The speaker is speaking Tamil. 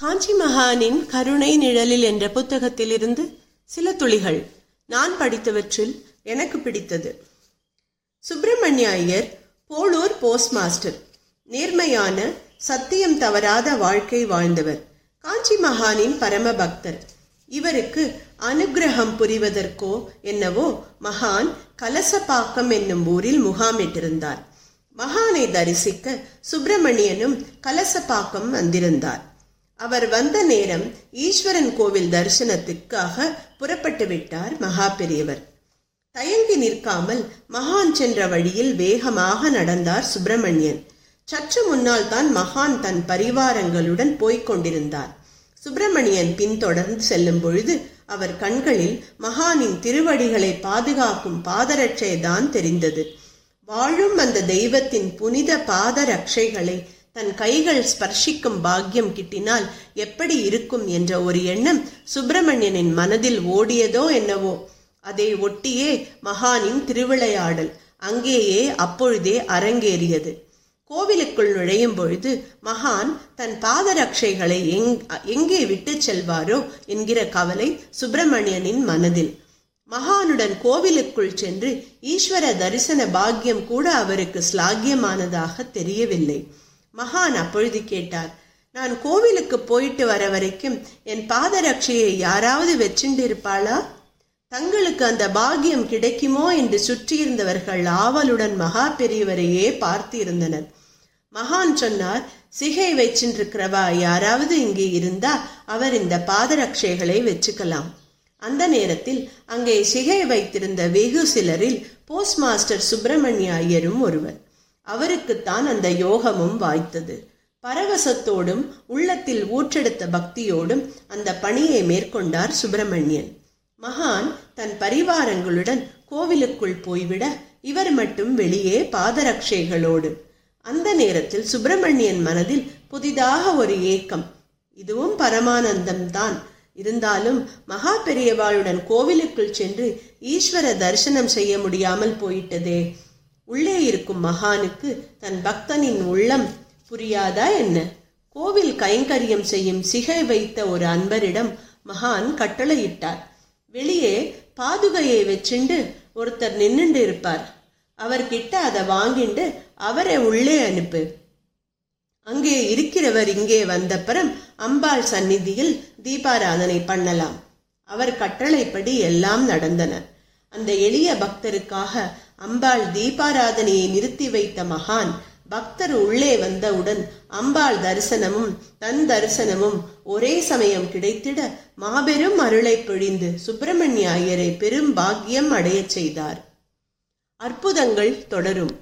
காஞ்சி மகானின் கருணை நிழலில் என்ற புத்தகத்திலிருந்து சில துளிகள் நான் படித்தவற்றில் எனக்கு பிடித்தது. சுப்பிரமணிய ஐயர் போலூர் போஸ்ட் மாஸ்டர் நேர்மையான சத்தியம் தவறாத வாழ்க்கை வாழ்ந்தவர் காஞ்சி மகானின் பரம பக்தர். இவருக்கு அனுகிரகம் புரிவதற்கோ என்னவோ மகான் கலசப்பாக்கம் என்னும் ஊரில் முகாமிட்டிருந்தார். மகானை தரிசிக்க சுப்பிரமணியனும் கலசப்பாக்கம் வந்திருந்தார். அவர் வந்த நேரம் ஈஸ்வரன் கோவில் தரிசனத்துக்காக புறப்பட்டு விட்டார் மகா பெரியவர் தயங்கி நிற்காமல் மகான் சென்ற வழியில் வேகமாக நடந்தார் சுப்பிரமணியன். சற்று முன்னால் தான் மகான் தன் பரிவாரங்களுடன் போய்க் கொண்டிருந்தார். சுப்பிரமணியன் பின்தொடர்ந்து செல்லும் பொழுது அவர் கண்களில் மகானின் திருவடிகளை பாதுகாக்கும் பாதரட்சை தான் தெரிந்தது. வாழும் அந்த தெய்வத்தின் புனித பாதரட்சைகளை தன் கைகள் ஸ்பர்ஷிக்கும் பாக்கியம் கிட்டினால் எப்படி இருக்கும் என்ற ஒரு எண்ணம் சுப்பிரமணியனின் மனதில் ஓடியதோ என்னவோ. அதை ஒட்டியே மகானின் திருவிளையாடல் அங்கேயே அப்பொழுதே அரங்கேறியது. கோவிலுக்குள் நுழையும் பொழுது மகான் தன் பாதரட்சைகளை எங் எங்கே விட்டு செல்வாரோ என்கிற கவலை சுப்பிரமணியனின் மனதில். மகானுடன் கோவிலுக்குள் சென்று ஈஸ்வர தரிசன பாக்கியம் கூட அவருக்கு ஸ்லாகியமானதாக தெரியவில்லை. மகான் அப்பொழுது கேட்டார் நான் கோவிலுக்கு போயிட்டு வர வரைக்கும் என் பாதரட்சையை யாராவது வச்சுண்டு இருப்பாளா தங்களுக்கு அந்த பாக்கியம் கிடைக்குமோ? என்று சுற்றியிருந்தவர்கள் ஆவலுடன் மகா பெரியவரையே பார்த்து இருந்தனர் மகான் சொன்னார் சிகை வச்சின்றிருக்கிறவா யாராவது இங்கே இருந்தா அவர் இந்த பாதரட்சைகளை வச்சுக்கலாம். அந்த நேரத்தில் அங்கே சிகை வைத்திருந்த வெகு சிலரில் போஸ்ட் மாஸ்டர் சுப்பிரமணிய ஐயரும் ஒருவர். அவருக்குத்தான் அந்த யோகமும் வாய்த்தது. பரவசத்தோடும் உள்ளத்தில் ஊற்றெடுத்த பக்தியோடும் அந்த பணியை மேற்கொண்டார் சுப்பிரமணியன். மகான் தன் பரிவாரங்களுடன் கோவிலுக்குள் போய்விட இவர் மட்டும் வெளியே பாதரக்ஷைகளோடு. அந்த நேரத்தில் சுப்பிரமணியன் மனதில் புதிதாக ஒரு ஏக்கம். இதுவும் பரமானந்தம் தான் இருந்தாலும் மகா பெரியவாளுடன் கோவிலுக்குள் சென்று ஈஸ்வர தரிசனம் செய்ய முடியாமல் போயிட்டதே. உள்ளே இருக்கும் மகானுக்கு தன் பக்தனின் உள்ளம் புரியாதா என்ன? கோவில் கைங்கரியம் செய்யும் சிகை வைத்த ஒரு அன்பரிடம் மகான் கட்டளையிட்டார். வெளியே பாதுகையை வச்சுண்டு ஒருத்தர் நின்னுண்டு இருப்பார். அவர்கிட்ட அதை வாங்கிண்டு அவரை உள்ளே அனுப்பு. அங்கே இருக்கிறவர் இங்கே வந்தப்புறம் அம்பாள் சந்நிதியில் தீபாராதனை பண்ணலாம். அவர் கட்டளைப்படி எல்லாம் நடந்தன. அந்த எளிய பக்தருக்காக அம்பாள் தீபாராதனையை நிறுத்தி வைத்த மகான் பக்தர் உள்ளே வந்தவுடன் அம்பாள் தரிசனமும் தன் தரிசனமும் ஒரே சமயம் கிடைத்திட மாபெரும் அருளை பொழிந்து சுப்பிரமணிய ஐயரை பெரும் பாக்கியம் அடையச் செய்தார். அற்புதங்கள் தொடரும்.